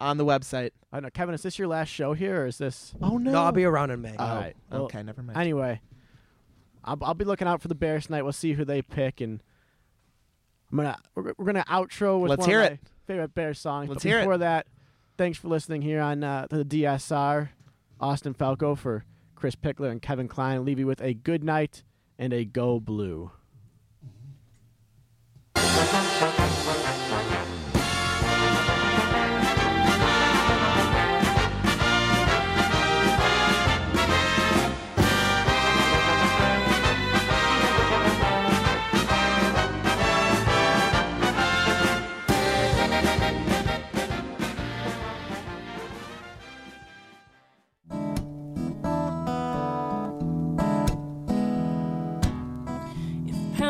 on the website. I know, Kevin. Is this your last show here, or is this? Oh no! No, I'll be around in May. All right. Well, okay, never mind. Anyway, I'll, I'll be looking out for the Bears tonight. We'll see who they pick, and I'm gonna we're, we're gonna outro with Let's one hear of it. my favorite Bears songs. Let's but hear it. before that, thanks for listening here on uh, the DSR. Austin Falco for Chris Pickler and Kevin Klein. Leave you with a good night and a go blue.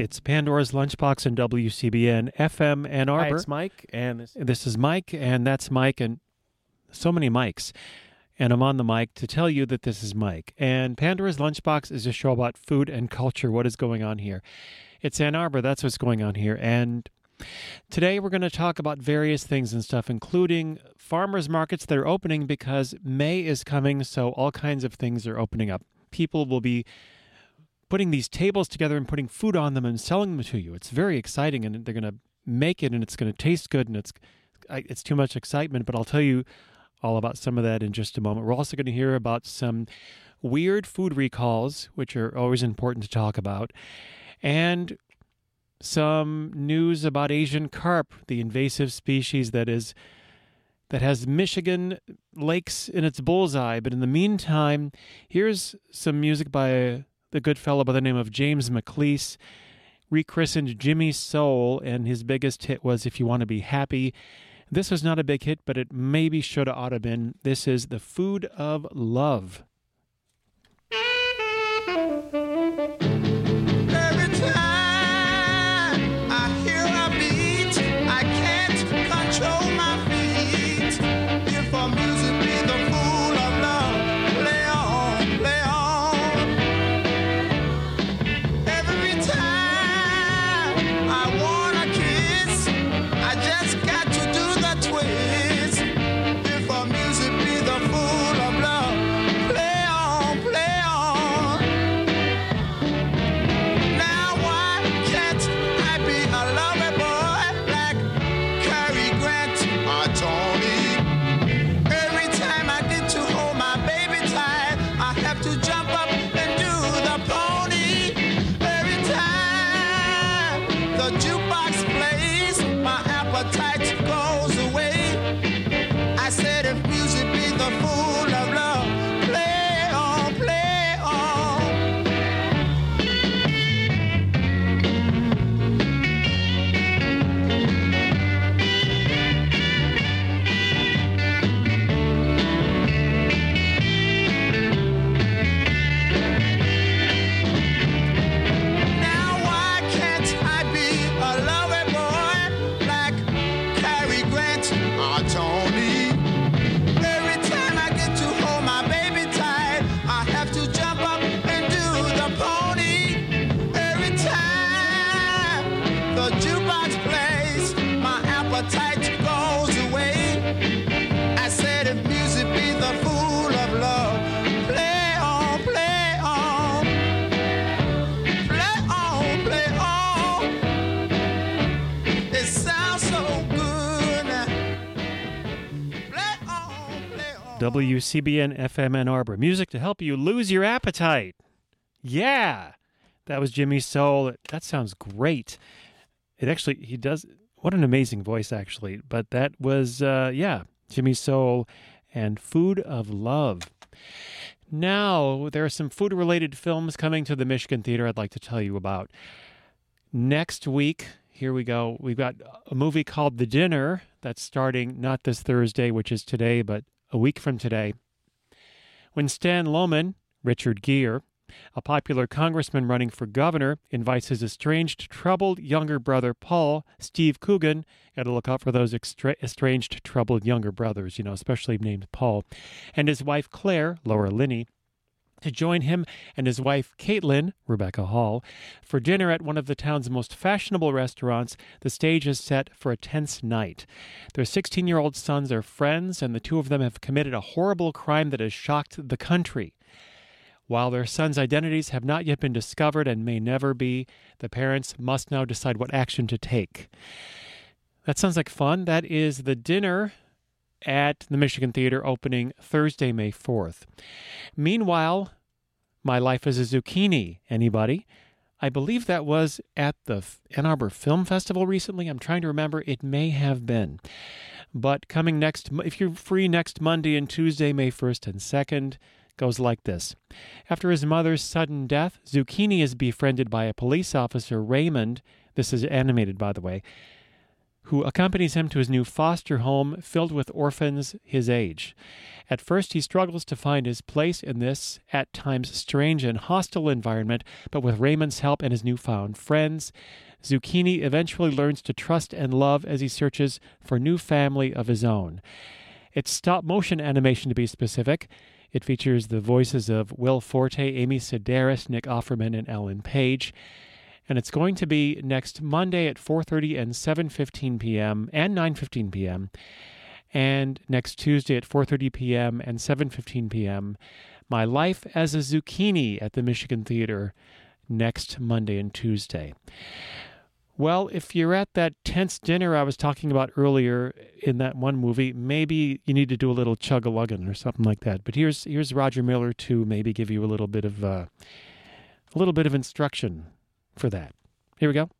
It's Pandora's Lunchbox and WCBN FM Ann Hi, Arbor. it's Mike, and this, This is Mike, and that's Mike, and so many mics. And I'm on the mic to tell you that this is Mike. And Pandora's Lunchbox is a show about food and culture. What is going on here? It's Ann Arbor. That's what's going on here. And today we're going to talk about various things and stuff, including farmers markets that are opening because May is coming. So all kinds of things are opening up. People will be putting these tables together and putting food on them and selling them to you. It's very exciting, and they're going to make it, and it's going to taste good, and it's it's too much excitement. But I'll tell you all about some of that in just a moment. We're also going to hear about some weird food recalls, which are always important to talk about, and some news about Asian carp, the invasive species that is that has Michigan lakes in its bullseye. But in the meantime, here's some music by the good fellow by the name of James McCleese, rechristened Jimmy Soul, and his biggest hit was If You Want to Be Happy. This was not a big hit, but it maybe should have ought to been. This is The Food of Love. WCBN FM Ann Arbor. Music to help you lose your appetite. Yeah. That was Jimmy Soul. That sounds great. It actually, he does, what an amazing voice, actually. But that was, uh, yeah, Jimmy Soul and Food of Love. Now, there are some food related films coming to the Michigan Theater I'd like to tell you about. Next week, here we go. We've got a movie called The Dinner that's starting not this Thursday, which is today, but a week from today. When Stan Lohman, Richard Gere, a popular congressman running for governor, invites his estranged, troubled younger brother Paul, Steve Coogan, got to look out for those extra- estranged, troubled younger brothers, you know, especially named Paul, and his wife Claire, Laura Linney, to join him and his wife Caitlin, Rebecca Hall, for dinner at one of the town's most fashionable restaurants. The stage is set for a tense night. Their 16 year old sons are friends, and the two of them have committed a horrible crime that has shocked the country. While their sons' identities have not yet been discovered and may never be, the parents must now decide what action to take. That sounds like fun. That is the dinner at the Michigan Theater opening Thursday, May 4th. Meanwhile, My Life as a Zucchini, anybody? I believe that was at the Ann Arbor Film Festival recently. I'm trying to remember. It may have been. But coming next, if you're free next Monday and Tuesday, May 1st and 2nd, goes like this. After his mother's sudden death, Zucchini is befriended by a police officer, Raymond. This is animated, by the way who accompanies him to his new foster home filled with orphans his age. At first, he struggles to find his place in this, at times strange and hostile environment, but with Raymond's help and his newfound friends, Zucchini eventually learns to trust and love as he searches for new family of his own. It's stop motion animation to be specific. It features the voices of Will Forte, Amy Sedaris, Nick Offerman, and Ellen Page and it's going to be next Monday at 4:30 and 7:15 p.m. and 9:15 p.m. and next Tuesday at 4:30 p.m. and 7:15 p.m. My Life as a Zucchini at the Michigan Theater next Monday and Tuesday. Well, if you're at that tense dinner I was talking about earlier in that one movie, maybe you need to do a little chug a lugging or something like that. But here's here's Roger Miller to maybe give you a little bit of uh, a little bit of instruction for that. Here we go.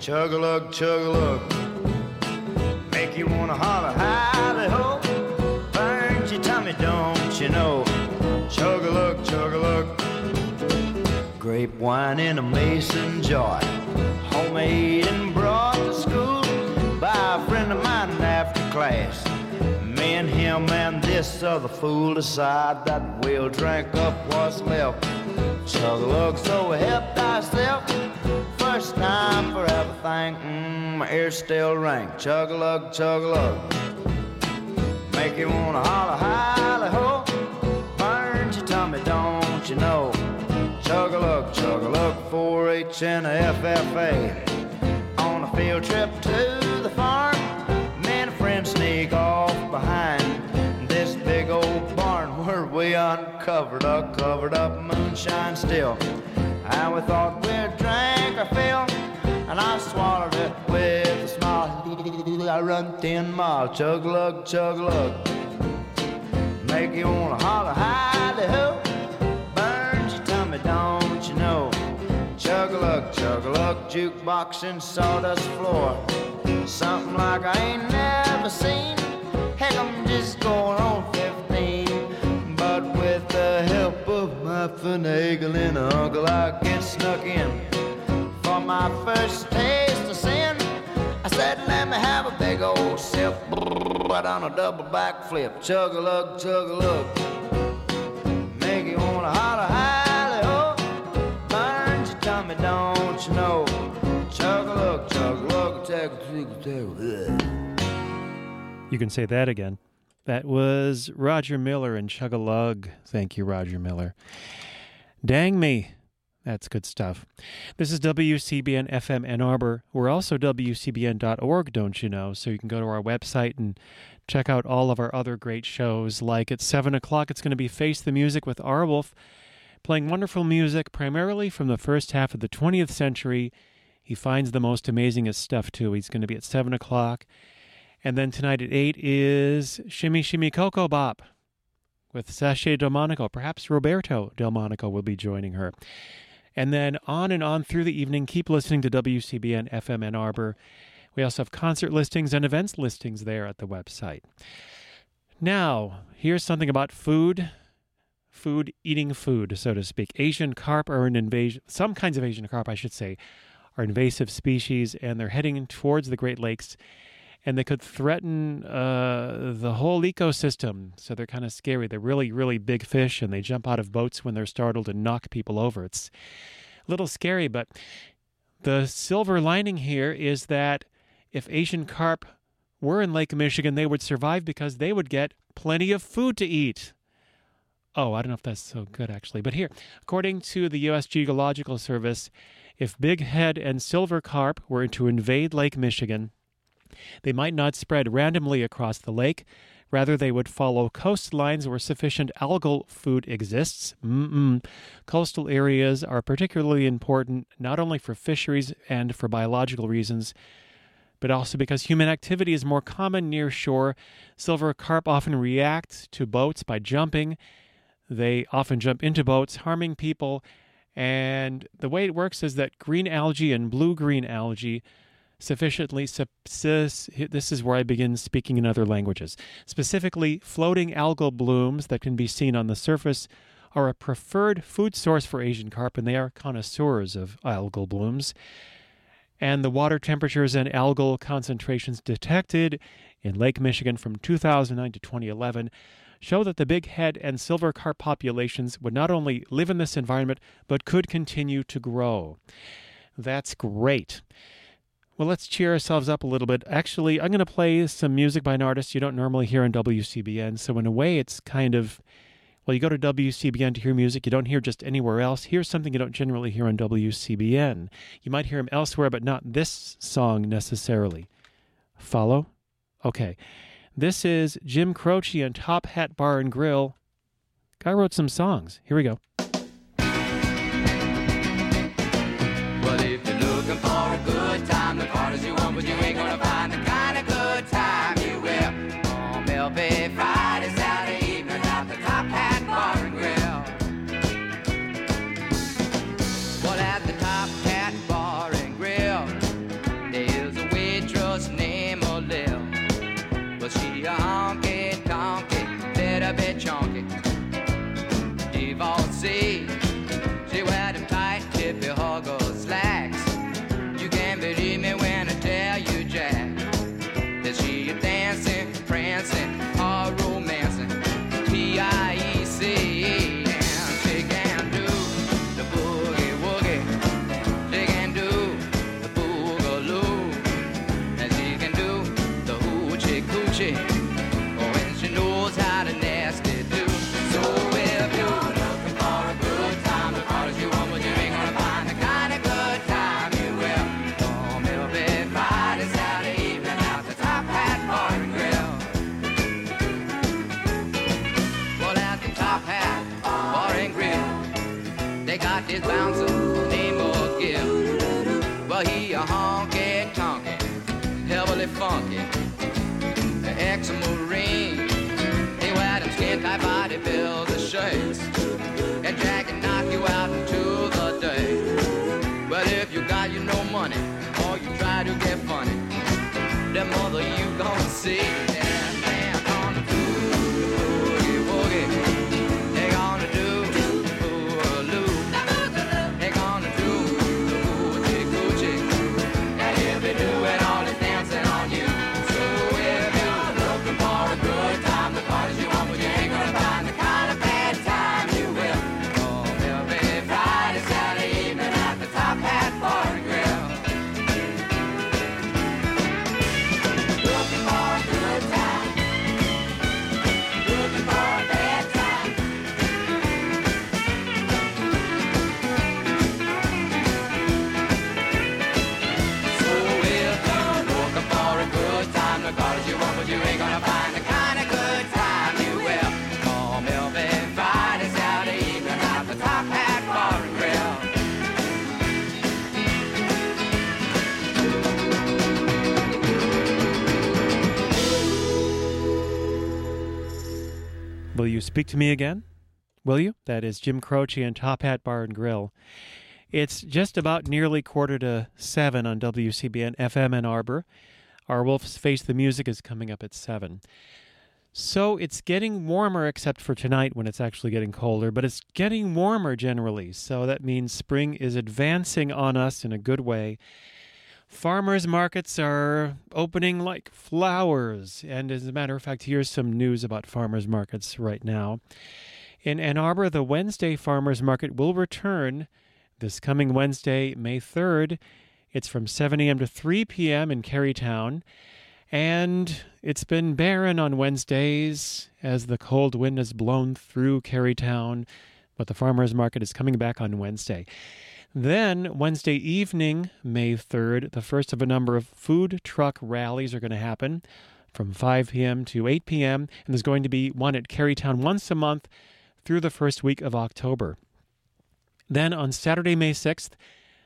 Chug a lug, chug a lug. Make you wanna holler, howdy ho. Burns your tummy, don't you know? Chug a lug, chug a lug. Grape wine in a mason jar. Homemade and brought to school after class. Me and him and this other fool decide that we'll drink up what's left. Chug a lug, so we help thyself. First time for everything, mm, my ears still ring. Chug a lug, chug a lug. Make you wanna holler, holler, ho. Burns your tummy, don't you know? Chug a lug, chug a lug, 4 H and FFA. On a field trip to the farm, we uncovered a covered up moonshine still. And we thought we'd drink our fill, and I swallowed it with a smile. I run ten miles, chug lug, chug lug. Make you wanna holler, howdy ho. Burns your tummy, don't you know? Chug lug, chug lug, jukebox and sawdust floor. Something like I ain't never seen. Heck, I'm just going on 15. The help of my finagling uncle, I get snuck in. For my first taste of sin, I said, let me have a big old sip. Right on a double backflip. Chug a lug, chug a lug. Make you wanna holler, holler, ho. Burns your tummy, don't you know? Chug a lug, chug a lug, take a. You can say that again. That was Roger Miller and Chug a Lug. Thank you, Roger Miller. Dang me. That's good stuff. This is WCBN FM Ann Arbor. We're also WCBN.org, don't you know? So you can go to our website and check out all of our other great shows. Like at 7 o'clock, it's going to be Face the Music with Arwolf, playing wonderful music primarily from the first half of the 20th century. He finds the most amazingest stuff, too. He's going to be at 7 o'clock. And then tonight at 8 is Shimmy Shimmy Coco Bop with Sasha Delmonico. Perhaps Roberto Delmonico will be joining her. And then on and on through the evening, keep listening to WCBN FM Ann Arbor. We also have concert listings and events listings there at the website. Now, here's something about food. food eating food, so to speak. Asian carp are an invasion, some kinds of Asian carp, I should say, are invasive species, and they're heading towards the Great Lakes, and they could threaten uh, the whole ecosystem. So they're kind of scary. They're really, really big fish, and they jump out of boats when they're startled and knock people over. It's a little scary, but the silver lining here is that if Asian carp were in Lake Michigan, they would survive because they would get plenty of food to eat. Oh, I don't know if that's so good actually. But here, according to the U.S. Geological Service, if big head and silver carp were to invade Lake Michigan, they might not spread randomly across the lake. Rather, they would follow coastlines where sufficient algal food exists. Mm-mm. Coastal areas are particularly important not only for fisheries and for biological reasons, but also because human activity is more common near shore. Silver carp often react to boats by jumping. They often jump into boats, harming people. And the way it works is that green algae and blue green algae sufficiently subsist. This is where I begin speaking in other languages. Specifically, floating algal blooms that can be seen on the surface are a preferred food source for Asian carp, and they are connoisseurs of algal blooms. And the water temperatures and algal concentrations detected in Lake Michigan from 2009 to 2011 show that the big head and silver carp populations would not only live in this environment, but could continue to grow. That's great. Well, let's cheer ourselves up a little bit. Actually, I'm going to play some music by an artist you don't normally hear on WCBN. So, in a way, it's kind of well, you go to WCBN to hear music you don't hear just anywhere else. Here's something you don't generally hear on WCBN. You might hear him elsewhere, but not this song necessarily. Follow? Okay. This is Jim Croce and Top Hat Bar and Grill. Guy wrote some songs. Here we go. Mother you gonna see. Speak to me again? Will you? That is Jim Croce and Top Hat Bar and Grill. It's just about nearly quarter to seven on WCBN FM Ann Arbor. Arwolf's Face the Music is coming up at seven. So it's getting warmer, except for tonight when it's actually getting colder, but it's getting warmer generally. So that means spring is advancing on us in a good way. Farmers markets are opening like flowers. And as a matter of fact, here's some news about farmers markets right now. In Ann Arbor, the Wednesday farmers market will return this coming Wednesday, May 3rd. It's from 7 a.m. to 3 p.m. in Kerrytown. And it's been barren on Wednesdays as the cold wind has blown through Kerrytown, but the farmers market is coming back on Wednesday. Then, Wednesday evening, May 3rd, the first of a number of food truck rallies are going to happen from 5 p.m. to 8 p.m., and there's going to be one at Kerrytown once a month through the first week of October. Then on Saturday, May 6th,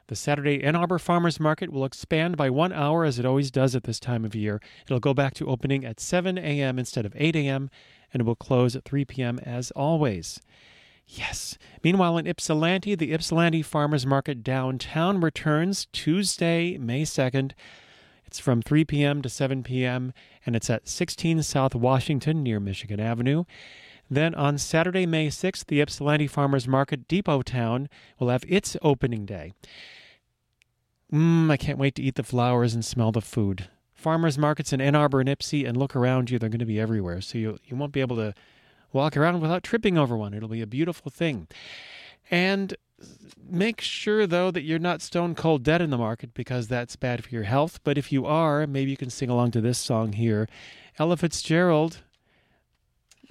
the Saturday Ann Arbor Farmers Market will expand by one hour as it always does at this time of year. It'll go back to opening at 7 a.m. instead of 8 a.m., and it will close at 3 p.m. as always. Yes. Meanwhile, in Ypsilanti, the Ypsilanti Farmers Market downtown returns Tuesday, May 2nd. It's from 3 p.m. to 7 p.m., and it's at 16 South Washington near Michigan Avenue. Then on Saturday, May 6th, the Ypsilanti Farmers Market Depot Town will have its opening day. Mmm, I can't wait to eat the flowers and smell the food. Farmers markets in Ann Arbor and Ypsi, and look around you, they're going to be everywhere. So you, you won't be able to walk around without tripping over one. It'll be a beautiful thing. And make sure, though, that you're not stone cold dead in the market because that's bad for your health. But if you are, maybe you can sing along to this song here. Ella Fitzgerald,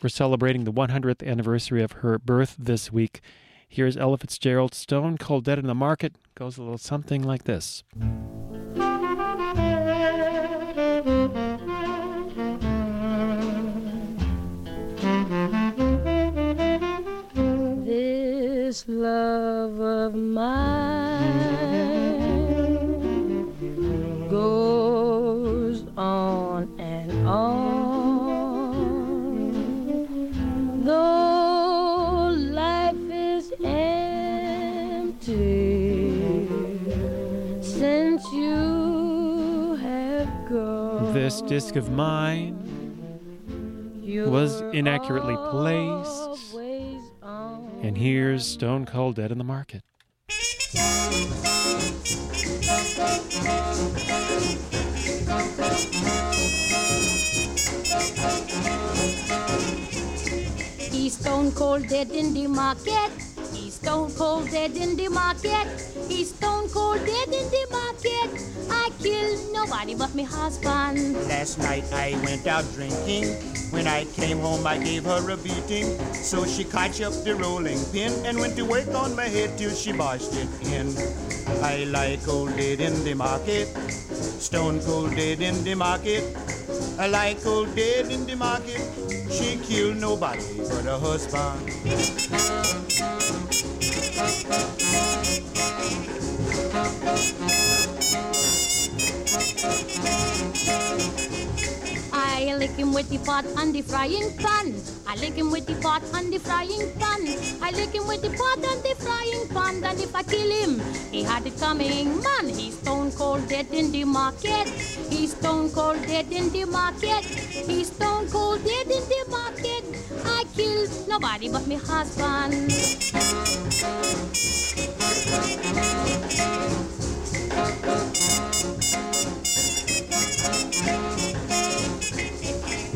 we're celebrating the 100th anniversary of her birth this week. Here's Ella Fitzgerald, Stone Cold Dead in the Market. Goes a little something like this. This love of mine goes on and on. Though life is empty since you have gone. This disc of mine was inaccurately placed. And here's Stone Cold Dead in the Market. He's stone cold dead in the market. He's stone cold dead in the market. He's stone cold dead in the market. I killed nobody but me husband. Last night I went out drinking. When I came home, I gave her a beating. So she caught up the rolling pin and went to work on my head till she barged it in. I like old dead in the market, stone cold dead in the market. I like old dead in the market. She killed nobody but her husband. I lick him with the pot and the frying pan. I lick him with the pot and the frying pan. I lick him with the pot and the frying pan. And if I kill him, he had it coming. Man, he's stone cold dead in the market. He's stone cold dead in the market. He's stone cold dead in the market. I killed nobody but me husband.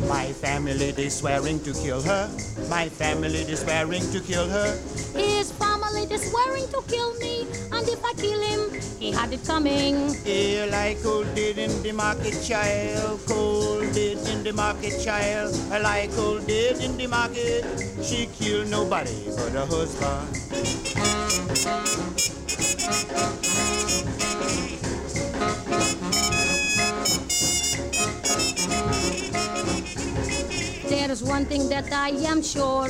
My family they swearing to kill her. My family they swearing to kill her. His family is swearing to kill me. And if I kill him, he had it coming. Here like cold dead in the market, child. Cold dead in the market, child. I like cold dead in the market. She killed nobody but her husband. There's one thing that I am sure.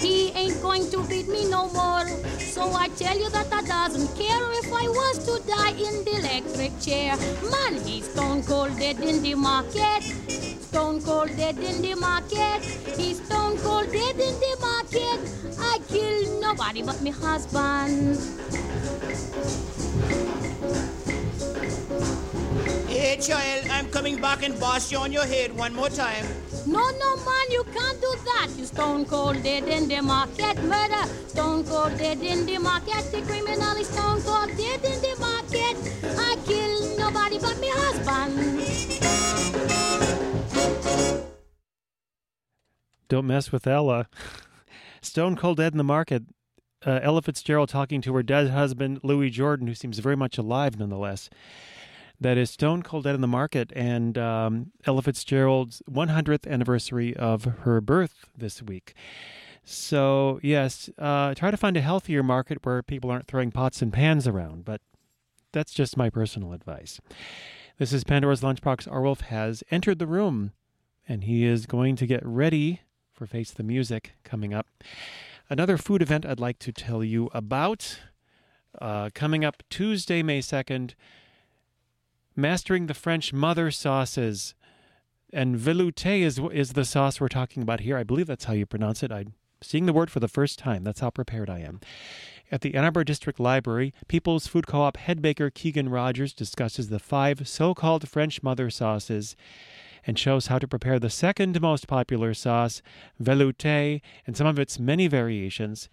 He ain't going to beat me no more. So I tell you that I doesn't care if I was to die in the electric chair. Man, he's stone cold dead in the market. Stone cold dead in the market. He's stone cold dead in the market. I kill nobody but me husband. Hey, child, I'm coming back and boss you on your head one more time. No, no, man, you can't do that. You stone cold dead in the market. Murder, stone cold dead in the market. The criminal is stone cold dead in the market. I kill nobody but me husband. Don't mess with Ella. Stone cold dead in the market. Uh, Ella Fitzgerald talking to her dead husband, Louis Jordan, who seems very much alive nonetheless. That is Stone Cold Dead in the Market and um, Ella Fitzgerald's 100th anniversary of her birth this week. So, yes, uh, try to find a healthier market where people aren't throwing pots and pans around, but that's just my personal advice. This is Pandora's Lunchbox. Arwolf has entered the room, and he is going to get ready for Face the Music coming up. Another food event I'd like to tell you about uh, coming up Tuesday, May 2nd, Mastering the French Mother Sauces. And velouté is, is the sauce we're talking about here. I believe that's how you pronounce it. I'm seeing the word for the first time. That's how prepared I am. At the Ann Arbor District Library, People's Food Co op head baker Keegan Rogers discusses the five so called French mother sauces and shows how to prepare the second most popular sauce, velouté, and some of its many variations.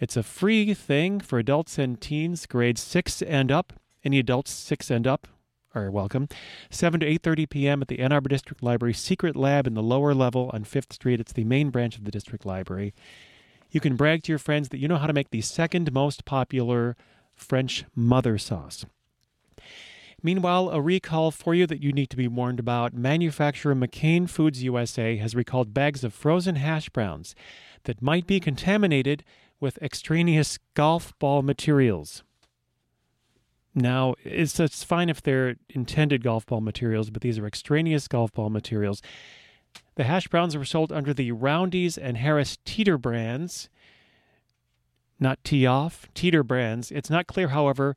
It's a free thing for adults and teens, grades 6 and up. Any adults 6 and up are welcome. 7 to 8:30 p.m. at the Ann Arbor District Library Secret Lab in the lower level on 5th Street. It's the main branch of the district library. You can brag to your friends that you know how to make the second most popular French mother sauce. Meanwhile, a recall for you that you need to be warned about. Manufacturer McCain Foods USA has recalled bags of frozen hash browns that might be contaminated with extraneous golf ball materials. Now, it's, it's fine if they're intended golf ball materials, but these are extraneous golf ball materials. The hash browns were sold under the Roundies and Harris Teeter brands, not tee off, Teeter brands. It's not clear, however,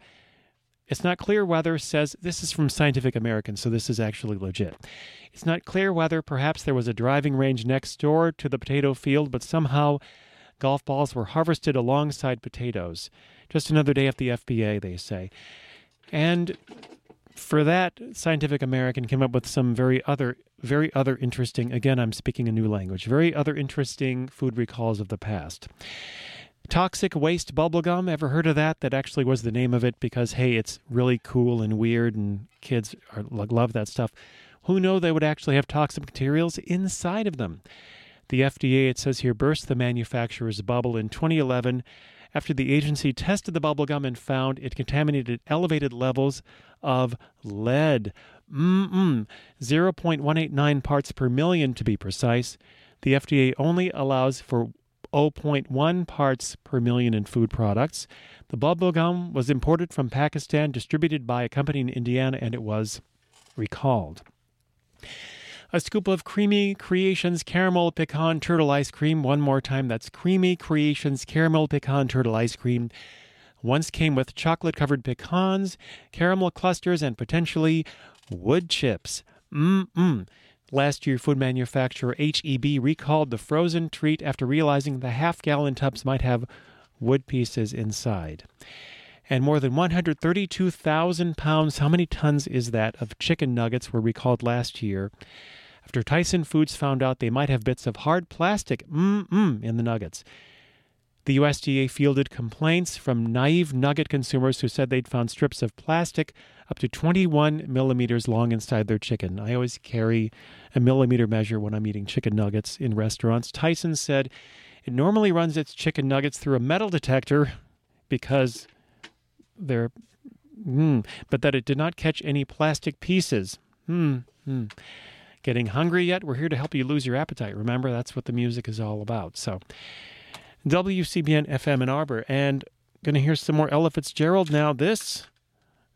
it's not clear whether says this is from Scientific American, so this is actually legit. It's not clear whether perhaps there was a driving range next door to the potato field, but somehow golf balls were harvested alongside potatoes. Just another day at the FBA, they say. And for that, Scientific American came up with some very other, very other interesting. Again, I'm speaking a new language. Very other interesting food recalls of the past. Toxic waste bubblegum, ever heard of that? That actually was the name of it because, hey, it's really cool and weird and kids are, love that stuff. Who know they would actually have toxic materials inside of them? The FDA, it says here, burst the manufacturer's bubble in 2011 after the agency tested the bubblegum and found it contaminated elevated levels of lead. Mm-mm. 0.189 parts per million to be precise. The FDA only allows for 0.1 parts per million in food products. The bubble gum was imported from Pakistan, distributed by a company in Indiana, and it was recalled. A scoop of Creamy Creations Caramel Pecan Turtle Ice Cream. One more time, that's Creamy Creations Caramel Pecan Turtle Ice Cream. Once came with chocolate covered pecans, caramel clusters, and potentially wood chips. Mmm. Last year, food manufacturer HEB recalled the frozen treat after realizing the half gallon tubs might have wood pieces inside. And more than 132,000 pounds, how many tons is that, of chicken nuggets were recalled last year after Tyson Foods found out they might have bits of hard plastic mm-mm, in the nuggets. The USDA fielded complaints from naive nugget consumers who said they'd found strips of plastic up to 21 millimeters long inside their chicken. I always carry a millimeter measure when I'm eating chicken nuggets in restaurants. Tyson said it normally runs its chicken nuggets through a metal detector because they're, mm, but that it did not catch any plastic pieces. Hmm. hmm. Getting hungry yet? We're here to help you lose your appetite. Remember, that's what the music is all about. So, WCBN FM Ann Arbor, and going to hear some more Ella Fitzgerald now. This,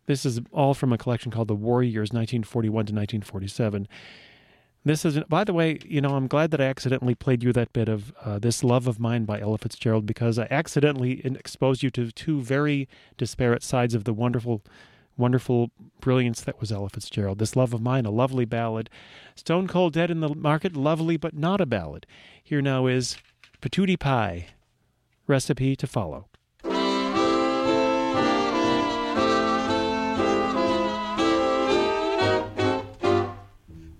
this is all from a collection called The War Years, 1941 to 1947. This is, by the way, you know, I'm glad that I accidentally played you that bit of uh, This Love of Mine by Ella Fitzgerald because I accidentally exposed you to two very disparate sides of the wonderful, wonderful brilliance that was Ella Fitzgerald. This Love of Mine, a lovely ballad. Stone Cold Dead in the Market, lovely but not a ballad. Here now is Patootie Pie, recipe to follow.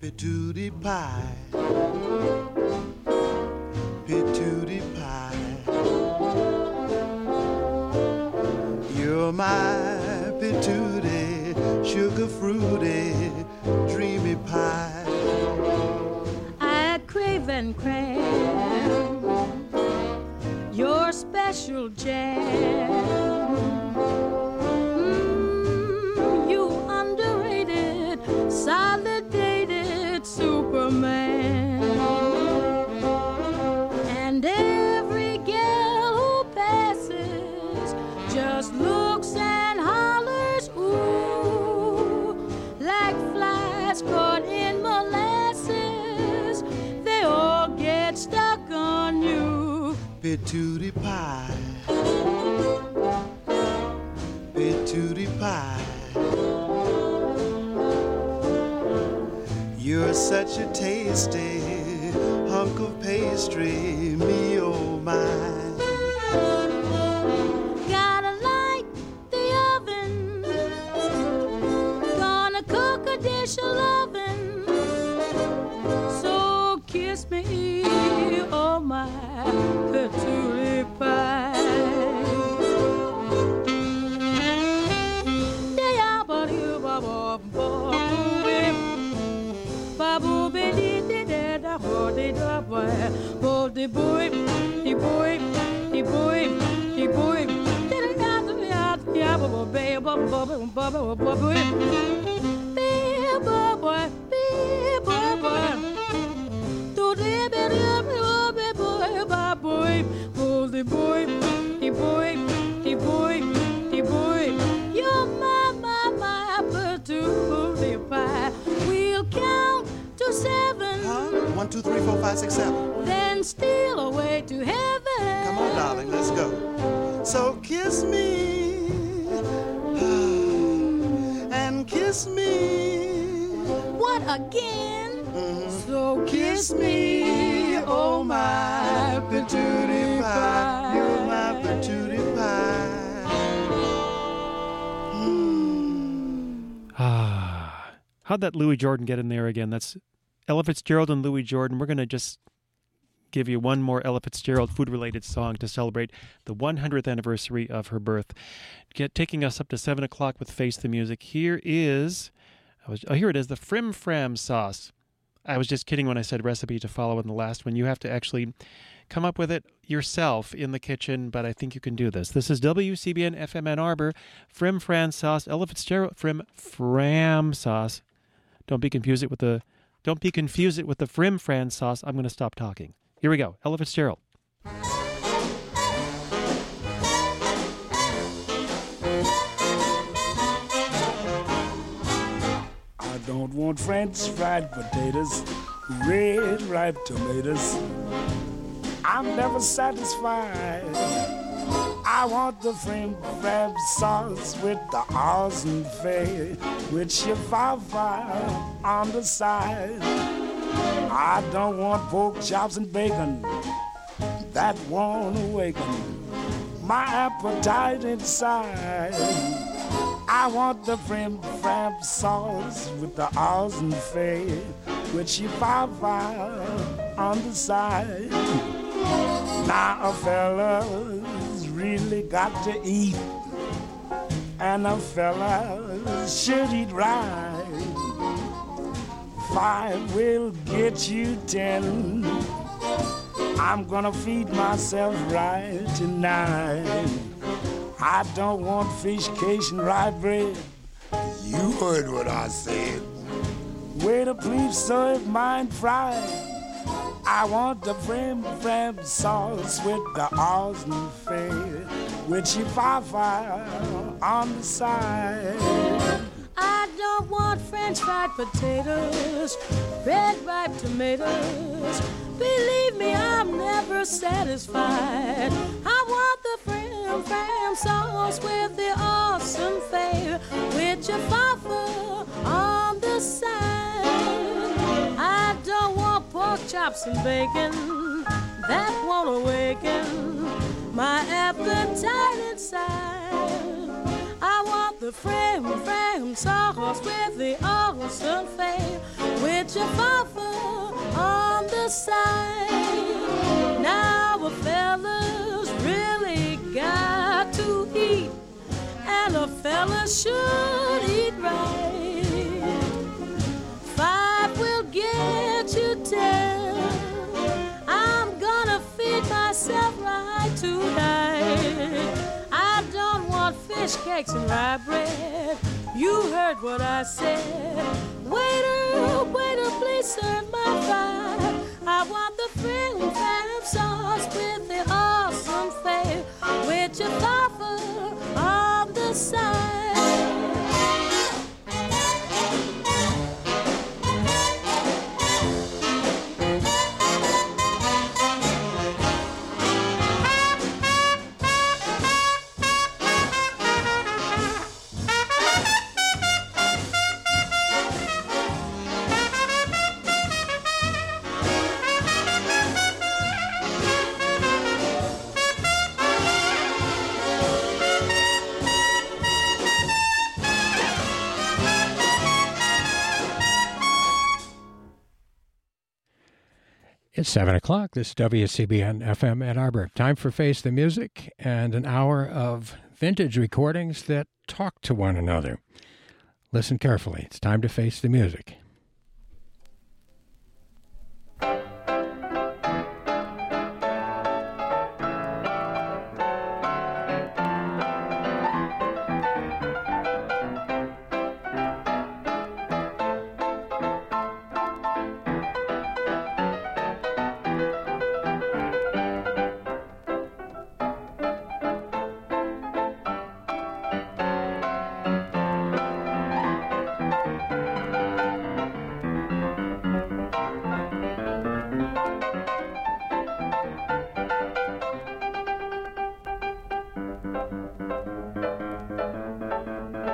Patootie pie. Patootie pie. You're my patootie, sugar fruity, dreamy pie. I crave and crave your special jam. Patootie pie. Patootie pie. You're such a tasty hunk of pastry, me oh my. Gotta light the oven. Gonna cook a dish of. So kiss me, The boy, the boy, the boy, the boy. The boy, the boy, the boy, the boy. You're my, my, my patootie pie. We'll count to seven, Huh? One, two, three, four, five, six, seven. Then steal away to heaven. Come on, darling, let's go. So kiss me and kiss me. What again? Mm-hmm. So kiss me, oh my patootie pie. You're my patootie pie. Ah, how'd that Louis Jordan get in there again? That's Ella Fitzgerald and Louis Jordan. We're going to just give you one more Ella Fitzgerald food related song to celebrate the 100th anniversary of her birth. Get taking us up to 7 o'clock with Face the Music. Here is, was, oh, here it is, the Frim Fram sauce. I was just kidding when I said recipe to follow in the last one. You have to actually come up with it yourself in the kitchen, but I think you can do this. This is WCBN FM Ann Arbor, Frim Fram sauce, Ella Fitzgerald, Frim Fram sauce. Don't be confused it with the don't be confused it with the Frim Fram sauce. I'm going to stop talking. Here we go. Ella Fitzgerald. I don't want French fried potatoes, red ripe tomatoes. I'm never satisfied. I want the frim fram sauce with the awesome fay, with chihuahua on the side. I don't want pork chops and bacon, that won't awaken my appetite inside. I want the frim fram sauce with the awesome fay, with chihuahua on the side. Now a fella's really got to eat, and a fella should eat right. Five will get you ten. I'm gonna feed myself right tonight. I don't want fish cake and rye bread. You heard what I said. Waiter, please serve mine fried. I want the frim fram sauce with the awesome fare, with chihuahua on the side. I don't want french fried potatoes, red ripe tomatoes. Believe me, I'm never satisfied. I want the frim fram sauce with the awesome fare, with your fafa on the side. I don't want pork chops and bacon, that won't awaken my appetite inside. The frim fram sauce with the awesome fame with your father on the side. Now a fella's really got to eat, and a fella should fish cakes and rye bread. You heard what I said. Waiter, waiter, please serve my fry. I want the frim fram sauce with the awesome fave with your father on the side. It's 7 o'clock. This is WCBN FM Ann Arbor. Time for Face the Music and an hour of vintage recordings that talk to one another. Listen carefully. It's time to face the music.